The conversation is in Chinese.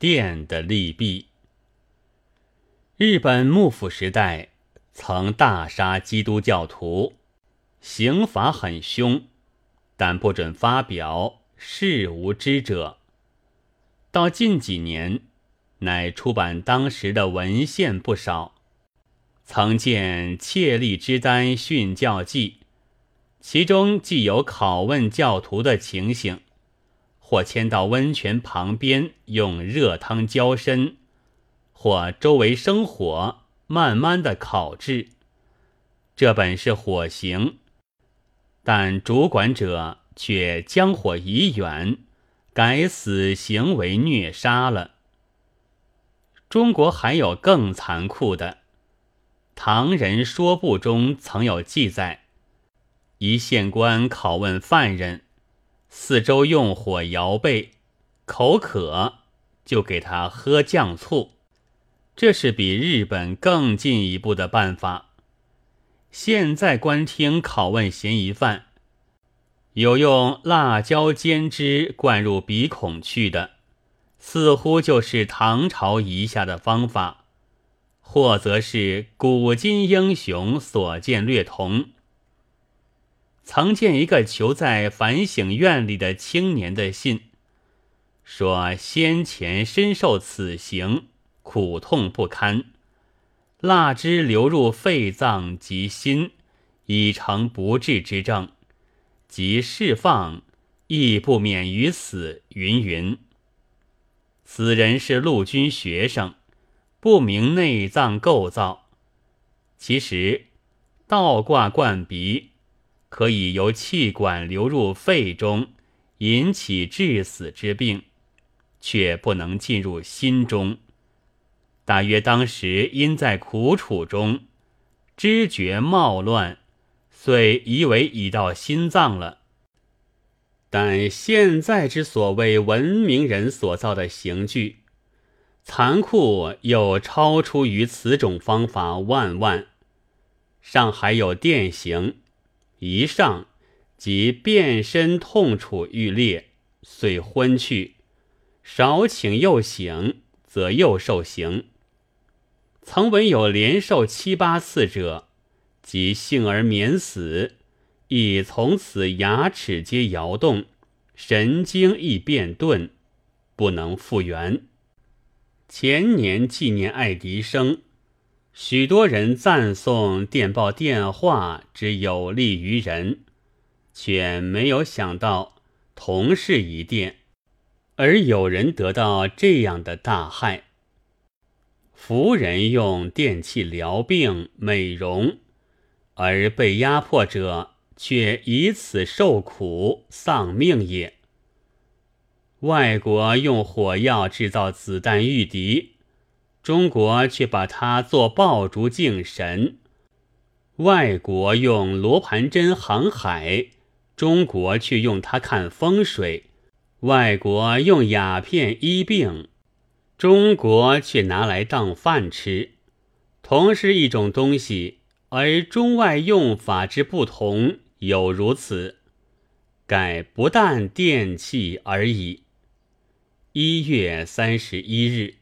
电的利弊。日本幕府时代曾大杀基督教徒，刑罚很凶，但不准发表，事无知者。到近几年，乃出版当时的文献不少，曾见《切利之丹训教记》，其中既有拷问教徒的情形，或迁到温泉旁边用热汤浇身。或周围生火，慢慢的烤制。这本是火刑，但主管者却将火移远，改死刑为虐杀了。中国还有更残酷的，《唐人说部》中曾有记载：一县官拷问犯人，四周用火摇背，口渴就给他喝酱醋。这是比日本更进一步的办法。现在官厅拷问嫌疑犯，有用辣椒煎汁灌入鼻孔去的，似乎就是唐朝遗下的方法；或则是古今英雄所见略同。曾见一个囚在反省院里的青年的信，说先前深受此刑。苦痛不堪，蜡汁流入肺脏及心，已成不治之症。即释放，亦不免于死。云云。此人是陆军学生，不明内脏构造。其实，倒挂灌鼻，可以由气管流入肺中，引起致死之病，却不能进入心中。大约当时因在苦楚中，知觉冒乱，遂以为已到心脏了。但现在之所谓文明人所造的刑具，残酷又超出于此种方法万万。上还有电刑，一上即遍身痛楚欲裂，遂昏去；少请又醒，则又受刑。曾闻有连受七八次者，即幸而免死，亦从此牙齿皆摇动，神经亦变钝，不能复原。前年纪念爱迪生，许多人赞颂电报电话之有利于人，却没有想到同是一电，而有人得到这样的大害。夫人用电器疗病美容，而被压迫者却以此受苦丧命也。外国用火药制造子弹御敌，中国却把它做爆竹敬神；外国用罗盘针航海，中国却用它看风水；外国用鸦片医病。中国却拿来当饭吃，同是一种东西，而中外用法之不同有如此，改不但电器而已。一月三十一日。